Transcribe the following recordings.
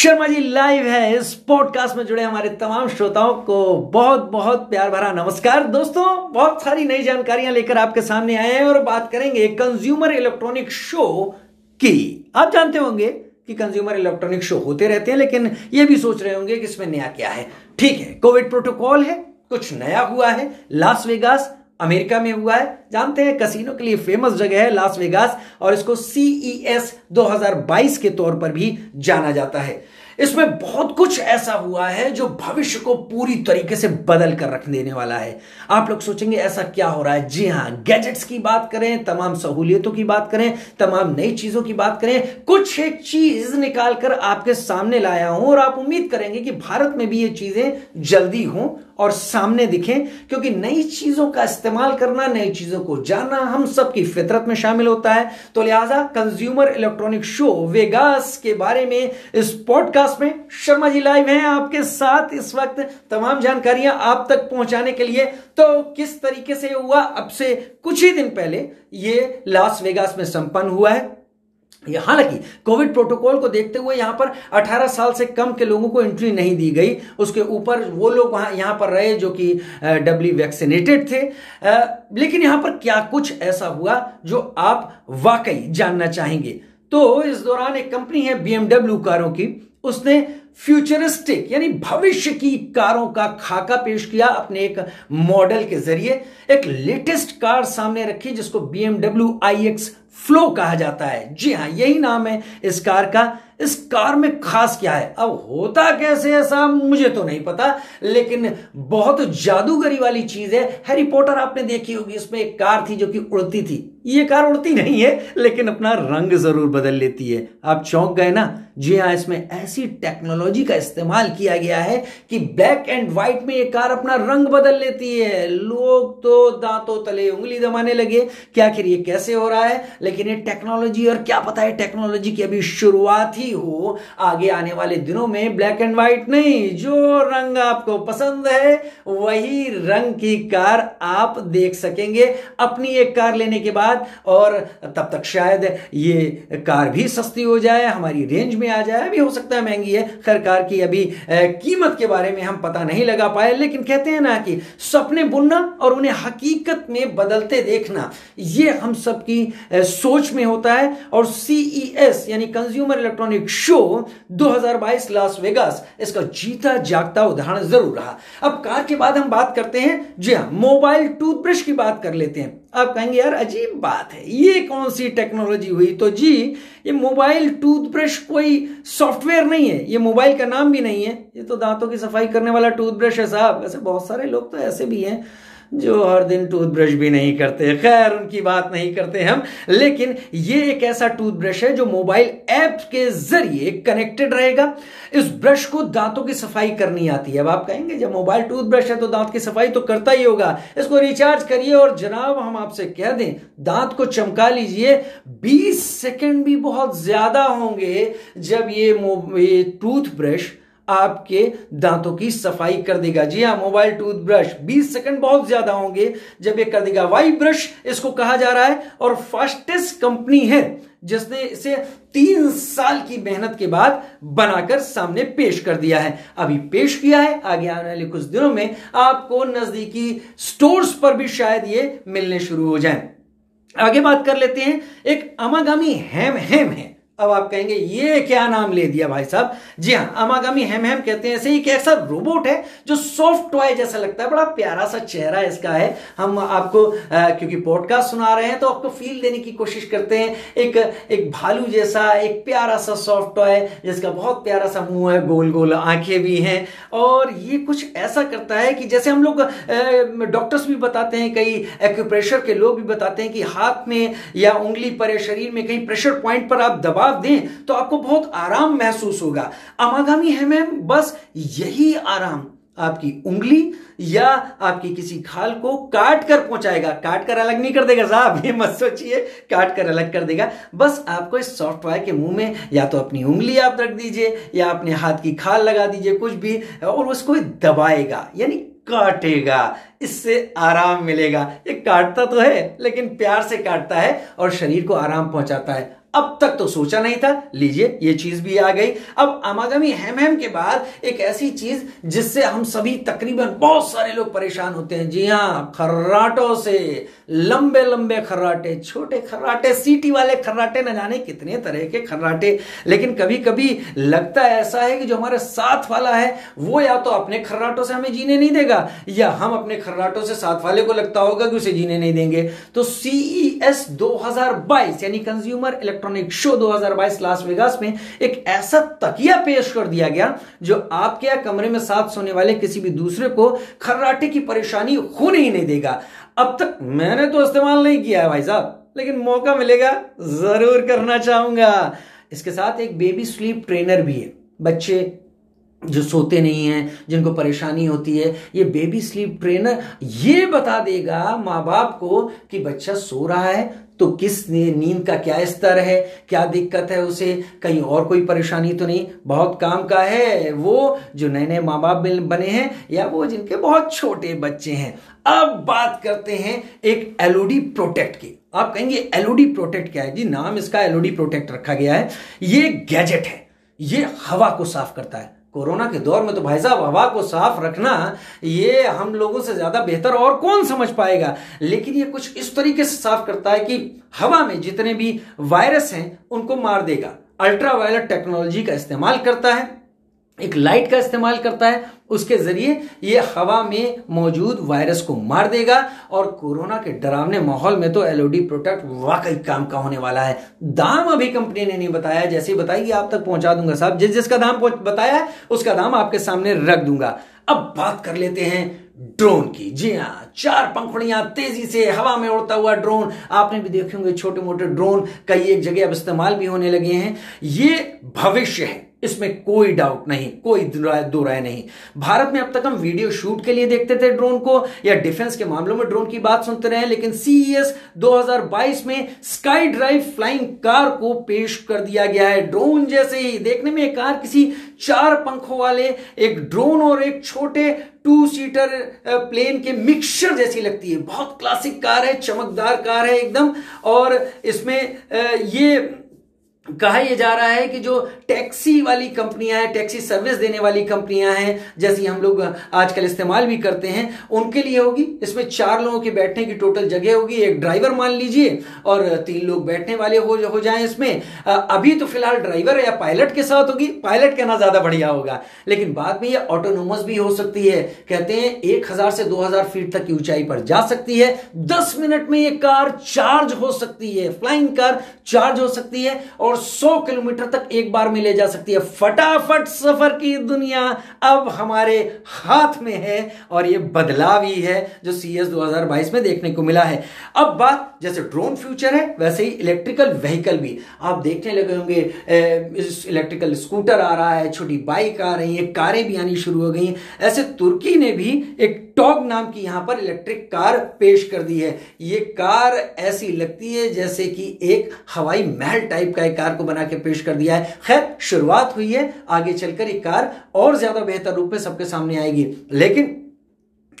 Sharma ji live है इस podcast में जुड़े हमारे तमाम श्रोताओं को बहुत बहुत प्यार भरा नमस्कार। दोस्तों, बहुत सारी नई जानकारियाँ लेकर आपके सामने आए हैं और बात करेंगे कंज्यूमर इलेक्ट्रॉनिक शो की। आप जानते होंगे कि कंज्यूमर इलेक्ट्रॉनिक शो होते रहते हैं, लेकिन ये भी सोच रहे होंगे कि इसमें नया क्या है। ठीक है कोविड प्रोटोकॉल है, कुछ नया हुआ है। लास वेगास अमेरिका में हुआ है। जानते हैं कसिनो के लिए फ़ेमस जगह है लास वेगास और इसको सीईएस 2022 के तौर पर भी जाना जाता है। इसमें बहुत कुछ ऐसा हुआ है जो भविष्य को पूरी तरीके से बदल कर रख देने वाला है। आप लोग सोचेंगे, ऐसा क्या हो रहा है? जी हाँ गैजेट्स की बात करें, तमाम सहूलियतों की बात करें, तमाम नई चीज़ों की बात करें, कुछ एक चीज़ निकालकर आपके सामने लाया हूँ और आप उम्मीद करेंगे कि भारत में भी ये चीज़ें जल्दी हों। और सामने दिखें, क्योंकि नई चीज़ों का इस्तेमाल करना, नई चीज़ों को जानना हम सबकी फितरत में शामिल होता है। तो लिहाजा कंज्यूमर इलेक्ट्रॉनिक शो वेगास के बारे में इस पॉडकास्ट में शर्मा जी लाइव हैं आपके साथ इस वक्त। तमाम जानकारियाँ आप तक पहुँचाने के लिए। तो किस तरीके से हुआ? अब से कुछ ही दिन पहले ये लास वेगास में संपन्न हुआ है। हालाँकि कोविड प्रोटोकॉल को देखते हुए यहाँ पर 18 साल से कम के लोगों को एंट्री नहीं दी गई। उसके ऊपर वो लोग वहाँ, यहाँ पर रहे जो कि डब्ल्यू वैक्सीनेटेड थे। लेकिन यहाँ पर क्या कुछ ऐसा हुआ जो आप वाकई जानना चाहेंगे? तो इस दौरान एक कंपनी है बीएमडब्ल्यू कारों की। उसने फ्यूचरिस्टिक यानी भविष्य की कारों का खाका पेश किया अपने एक मॉडल के ज़रिए। एक लेटेस्ट कार सामने रखी जिसको बीएमडब्ल्यू आई एक्स फ्लो कहा जाता है। जी हाँ यही नाम है इस कार का। इस कार में खास क्या है? अब होता कैसे ऐसा मुझे तो नहीं पता, लेकिन बहुत जादूगरी वाली चीज़ है। हैरी पॉटर आपने देखी होगी इसमें एक कार थी जो कि उड़ती थी। ये कार उड़ती नहीं है, लेकिन अपना रंग ज़रूर बदल लेती है। आप चौंक गए ना? जी हाँ इसमें ऐसी टेक्नोलॉजी का इस्तेमाल किया गया है कि ब्लैक एंड व्हाइट में ये कार अपना रंग बदल लेती है। लोग तो दांतों तले उंगली दबाने लगे। क्या आखिर ये कैसे हो रहा है? लेकिन ये टेक्नोलॉजी और क्या पता है टेक्नोलॉजी की अभी शुरुआत ही हो आगे आने वाले दिनों में ब्लैक एंड व्हाइट नहीं, जो रंग आपको पसंद है, वही रंग की कार आप देख सकेंगे। अपनी एक कार लेने के बाद, और तब तक शायद ये कार भी सस्ती हो जाए, हमारी रेंज में आ जाए अभी हो सकता है महँगी है। खैर, कार की अभी कीमत के बारे में हम पता नहीं लगा पाए, लेकिन कहते हैं ना कि सपने बुनना और उन्हें हकीकत में बदलते देखना, ये हम सबकी सोच में होता है। और सीईएस यानी consumer electronic show 2022 Las Vegas इसका जीता जागता उदाहरण ज़रूर रहा। अब कार के बाद हम बात करते हैं। जी हाँ मोबाइल टूथब्रश की बात कर लेते हैं। आप कहेंगे, यार, अजीब बात है। ये कौन सी टेक्नोलॉजी हुई? तो जी, ये मोबाइल टूथब्रश कोई सॉफ्टवेयर नहीं है। ये मोबाइल का नाम भी नहीं है। ये तो दांतों की सफ़ाई करने वाला टूथब्रश है साहब। वैसे बहुत सारे लोग तो ऐसे भी हैं। जो हर दिन टूथब्रश भी नहीं करते। खैर उनकी बात नहीं करते हम लेकिन ये एक ऐसा टूथब्रश है जो मोबाइल ऐप के ज़रिए कनेक्टेड रहेगा। इस ब्रश को दांतों की सफ़ाई करनी आती है। अब आप कहेंगे जब मोबाइल टूथब्रश है तो दांत की सफ़ाई तो करता ही होगा। इसको रिचार्ज करिए और जनाब हम आपसे कह दें दांत को चमका लीजिए। 20 सेकंड भी बहुत ज़्यादा होंगे जब ये, ये टूथब्रश आपके दांतों की सफ़ाई कर देगा। जी हाँ मोबाइल टूथब्रश 20 सेकंड बहुत ज़्यादा होंगे जब ये कर देगा। वाई ब्रश इसको कहा जा रहा है और फास्टेस्ट कंपनी है जिसने इसे तीन साल की मेहनत के बाद बनाकर सामने पेश कर दिया है। अभी पेश किया है, आगे आने वाले कुछ दिनों में आपको नजदीकी स्टोर्स पर भी शायद ये मिलने शुरू हो जाए। आगे बात कर लेते हैं, एक अमागामी हैम हैम है। अब आप कहेंगे ये क्या नाम ले दिया भाई साहब? जी हाँ अमागामी हेम हेम कहते हैं ऐसे ही कि ऐसा रोबोट है जो सॉफ्ट टॉय जैसा लगता है बड़ा प्यारा सा चेहरा इसका है। हम आपको आ, क्योंकि पॉडकास्ट सुना रहे हैं तो आपको फील देने की कोशिश करते हैं। एक एक भालू जैसा एक प्यारा सा सॉफ्ट टॉय जिसका बहुत प्यारा सा मुँह है गोल गोल आँखें भी हैं। और ये कुछ ऐसा करता है कि जैसे हम लोग डॉक्टर्स भी बताते हैं कई एक्यूप्रेशर के लोग भी बताते हैं कि हाथ में या उंगली पर या शरीर में कहीं प्रेशर पॉइंट पर आप दबा जवाब दें तो आपको बहुत आराम महसूस होगा। अमागामी हेमेम बस यही आराम। आपकी उंगली या आपकी किसी खाल को काट कर पहुंचाएगा। काट कर अलग नहीं कर देगा, साहब, ये मत सोचिए। काट कर अलग कर देगा। बस आपको इस सॉफ्टवेयर के मुँह में या तो अपनी उंगली आप रख दीजिए, या अपने हाथ की खाल लगा दीजिए, कुछ भी, और उसको दबाएगा, यानी काटेगा। इससे आराम मिलेगा। ये काटता तो है, लेकिन प्यार से काटता है और शरीर को आराम पहुंचाता है। अब तक तो सोचा नहीं था। लीजिए, ये चीज़ भी आ गई। अब अमागमी हेम हेम के बाद एक ऐसी चीज़ जिससे हम सभी तकरीबन बहुत सारे लोग परेशान होते हैं। जी हाँ, खर्राटों से। लंबे लंबे खर्राटे, छोटे खर्राटे, सीटी वाले खर्राटे न जाने कितने तरह के खर्राटे। लेकिन कभी कभी लगता ऐसा है कि जो हमारे साथ वाला है, वो या तो अपने खर्राटों से हमें जीने नहीं देगा, या हम अपने खर्राटों से साथ वाले को लगता होगा कि उसे जीने नहीं देंगे। तो सीईएस 2022 यानी consumer electronic show 2022 Las Vegas में एक ऐसा तकिया पेश कर दिया गया जो आपके या कमरे में साथ सोने वाले किसी भी दूसरे को खर्राटे की परेशानी होने ही नहीं देगा। अब तक मैंने तो इस्तेमाल नहीं किया है भाई साहब, लेकिन मौका मिलेगा, ज़रूर करना चाहूँगा। इसके साथ एक बेबी स्लीप ट्रेनर भी है। बच्चे जो सोते नहीं हैं, जिनको परेशानी होती है, ये बेबी स्लीप ट्रेनर ये बता देगा माँ बाप को कि बच्चा सो रहा है तो किस नींद का क्या स्तर है, क्या दिक्कत है उसे, कहीं और कोई परेशानी तो नहीं, बहुत काम का है वो, जो नए नए माँ बाप बने हैं, या वो जिनके बहुत छोटे बच्चे हैं। अब बात करते हैं एक एलओडी प्रोटेक्ट की। आप कहेंगे एलओडी प्रोटेक्ट क्या है? जी, नाम इसका एलओडी प्रोटेक्ट रखा गया है। ये गैजेट है। ये हवा को साफ़ करता है। कोरोना के दौर में तो भाई साहब हवा को साफ़ रखना, ये हम लोगों से ज़्यादा बेहतर और कौन समझ पाएगा? लेकिन ये कुछ इस तरीके से साफ़ करता है कि हवा में जितने भी वायरस हैं, उनको मार देगा। अल्ट्रावायलेट टेक्नोलॉजी का इस्तेमाल करता है। एक लाइट का इस्तेमाल करता है, उसके ज़रिए ये हवा में मौजूद वायरस को मार देगा और कोरोना के डरावने माहौल में तो एलओडी प्रोडक्ट वाकई काम का होने वाला है। दाम अभी कंपनी ने नहीं बताया, जैसे ही बताएगी आप तक पहुँचा दूँगा साहब। जिस जिसका दाम बताया है, उसका दाम आपके सामने रख दूँगा। अब बात कर लेते हैं ड्रोन की। जी हाँ चार पंखुड़ियाँ तेज़ी से हवा में उड़ता हुआ ड्रोन आपने भी देखे होंगे छोटे मोटे ड्रोन कई एक जगह अब इस्तेमाल भी होने लगे हैं। ये भविष्य है। इसमें कोई डाउट नहीं, कोई दो राय नहीं। भारत में अब तक हम वीडियो शूट के लिए देखते थे ड्रोन को, या डिफेंस के मामलों में ड्रोन की बात सुनते रहे, लेकिन सीईएस 2022 में स्काई ड्राइव फ्लाइंग कार को पेश कर दिया गया है। ड्रोन जैसे ही देखने में कार किसी चार पंखों वाले, एक ड्रोन और एक छोटे टू सीटर प्लेन के मिक्सचर जैसी लगती है। बहुत क्लासिक कार है, चमकदार कार है एकदम, और इसमें ये कहा यह जा रहा है कि जो टैक्सी वाली कंपनियाँ हैं, टैक्सी सर्विस देने वाली कंपनियाँ हैं, जैसी हम लोग आजकल इस्तेमाल भी करते हैं, उनके लिए होगी। इसमें चार लोगों के बैठने की टोटल जगह होगी। एक ड्राइवर मान लीजिए और तीन लोग बैठने वाले हो हो जाएँ इसमें। अभी तो फ़िलहाल ड्राइवर या पायलट के साथ होगी। पायलट कहना ज़्यादा बढ़िया होगा। लेकिन बाद में यह ऑटोनोमस भी हो सकती है। कहते हैं, एक हज़ार से दो हज़ार फीट तक की ऊंचाई पर जा सकती है। दस मिनट में यह कार चार्ज हो सकती है। फ्लाइंग कार चार्ज हो सकती है। और 100 किलोमीटर तक एक बार में ले जा सकती है। फटाफट सफ़र की दुनिया अब हमारे हाथ में है और ये बदलाव ही है जो सी एस में देखने को मिला है। अब बात जैसे ड्रोन फ्यूचर है, वैसे ही इलेक्ट्रिकल व्हीकल भी। आप देखने लगे होंगे इलेक्ट्रिकल स्कूटर आ रहा है, छोटी बाइक आ रही है, कारें भी आनी शुरू हो गई ऐसे तुर्की ने भी एक टॉग नाम की यहाँ पर इलेक्ट्रिक कार पेश कर दी है। ये कार ऐसी लगती है जैसे कि एक हवाई महल टाइप का एक कार को बना के पेश कर दिया है। खैर, शुरुआत हुई है, आगे चलकर ये कार और ज़्यादा बेहतर रूप में सबके सामने आएगी। लेकिन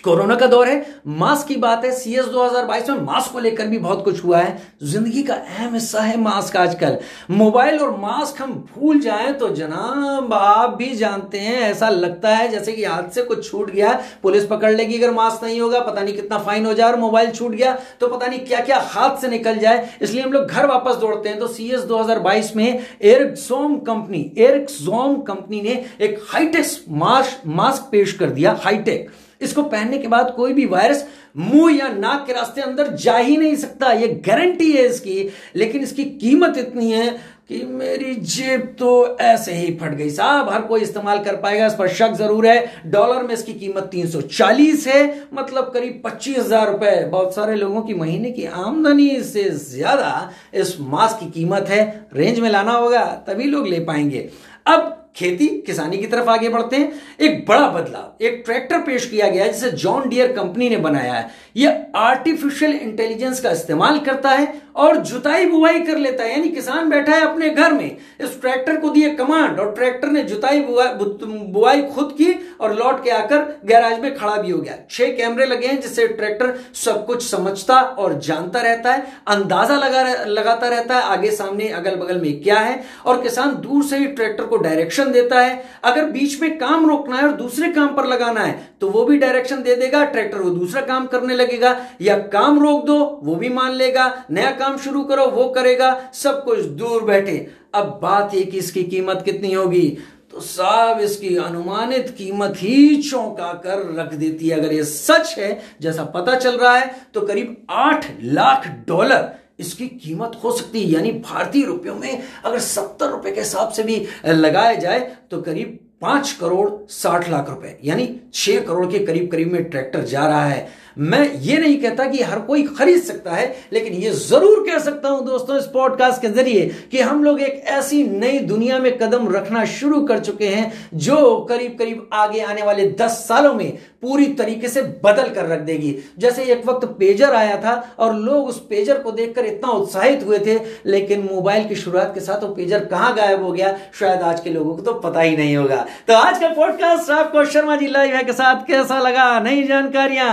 कोरोना का दौर है, मास्क की बात है सीएस 2022 में मास्क को लेकर भी बहुत कुछ हुआ है। ज़िंदगी का अहम हिस्सा है मास्क आजकल। मोबाइल और मास्क हम भूल जाएँ तो जनाब आप भी जानते हैं, ऐसा लगता है जैसे कि हाथ से कुछ छूट गया, पुलिस पकड़ लेगी अगर मास्क नहीं होगा, पता नहीं कितना फाइन हो जाए और मोबाइल छूट गया तो पता नहीं क्या क्या हाथ से निकल जाए। इसलिए हम लोग घर वापस दौड़ते हैं। तो सीएस 2022 में एयरक्सोम कंपनी एयरक्सोम कंपनी ने एक हाईटेक मास्क मास्क पेश कर दिया हाईटेक इसको पहनने के बाद कोई भी वायरस मुँह या नाक के रास्ते अंदर जा ही नहीं सकता। ये गारंटी है इसकी। लेकिन इसकी कीमत इतनी है कि मेरी जेब तो ऐसे ही फट गई। साहब, हर कोई इस्तेमाल कर पाएगा। इस पर शक ज़रूर है। डॉलर में इसकी कीमत 340 है। मतलब करीब पच्चीस हज़ार रुपए। बहुत सारे लोगों की महीने की आमदनी से ज़्यादा इस मास्क की कीमत है। रेंज में लाना होगा, तभी लोग ले पाएँगे। अब खेती किसानी की तरफ़ आगे बढ़ते हैं। एक बड़ा बदलाव, एक ट्रैक्टर पेश किया गया है, जिसे जॉन डियर कंपनी ने बनाया है। यह आर्टिफिशियल इंटेलिजेंस का इस्तेमाल करता है और जुताई बुआई कर लेता है। यानी किसान बैठा है अपने घर में, इस ट्रैक्टर को दिए कमांड और ट्रैक्टर ने जुताई बुआई खुद की और लौट के आकर गैराज में खड़ा भी हो गया। छह कैमरे लगे हैं, जिससे ट्रैक्टर सब कुछ समझता और जानता रहता है, अंदाज़ा लगा लगाता रहता है, आगे सामने अगल बगल में क्या है। और किसान दूर से ही ट्रैक्टर को डायरेक्शन देता है। अगर बीच में काम रोकना है और दूसरे काम पर लगाना है तो वो भी डायरेक्शन दे देगा ट्रैक्टर वो दूसरा काम करने लगेगा। या काम रोक दो, वो भी मान लेगा, नया काम शुरू करो, वो करेगा, सब कुछ दूर बैठे। अब बात है कि इसकी कीमत कितनी होगी? तो साहब, इसकी अनुमानित कीमत ही चौंका कर रख देती है। अगर ये सच है, जैसा पता चल रहा है तो करीब आठ लाख डॉलर इसकी कीमत हो सकती है। यानी भारतीय रुपयों में अगर सत्तर रुपए के हिसाब से भी लगाया जाए तो करीब पाँच करोड़ साठ लाख रुपए, यानी छह करोड़ के करीब करीब में ट्रैक्टर जा रहा है। मैं ये नहीं कहता कि हर कोई खरीद सकता है, लेकिन ये ज़रूर कह सकता हूँ दोस्तों इस पॉडकास्ट के ज़रिए कि हम लोग एक ऐसी नई दुनिया में कदम रखना शुरू कर चुके हैं, जो करीब करीब आगे आने वाले दस सालों में पूरी तरीके से बदल कर रख देगी। जैसे एक वक्त पेजर आया था और लोग उस पेजर को देखकर इतना उत्साहित हुए थे, लेकिन मोबाइल की शुरुआत के साथ वो पेजर कहाँ गायब हो गया, शायद आज के लोगों को तो पता ही नहीं होगा। तो आज का पॉडकास्ट आपको शर्मा जी लाइव है के साथ, कैसा लगा? नई जानकारियाँ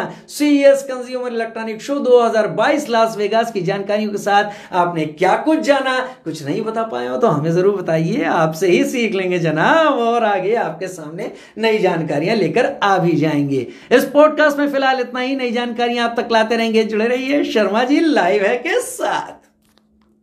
CES consumer electronic show 2022 Las Vegas की जानकारियों के साथ आपने क्या कुछ जाना, कुछ नहीं बता पाए हो तो हमें ज़रूर बताइए। आपसे ही सीख लेंगे जनाब और आगे आपके सामने नई जानकारियाँ लेकर आ भी जाएँगे। इस पॉडकास्ट में फ़िलहाल इतना ही। नई जानकारियाँ आप तक लाते रहेंगे। जुड़े रहिए। शर्मा जी लाइव है के साथ।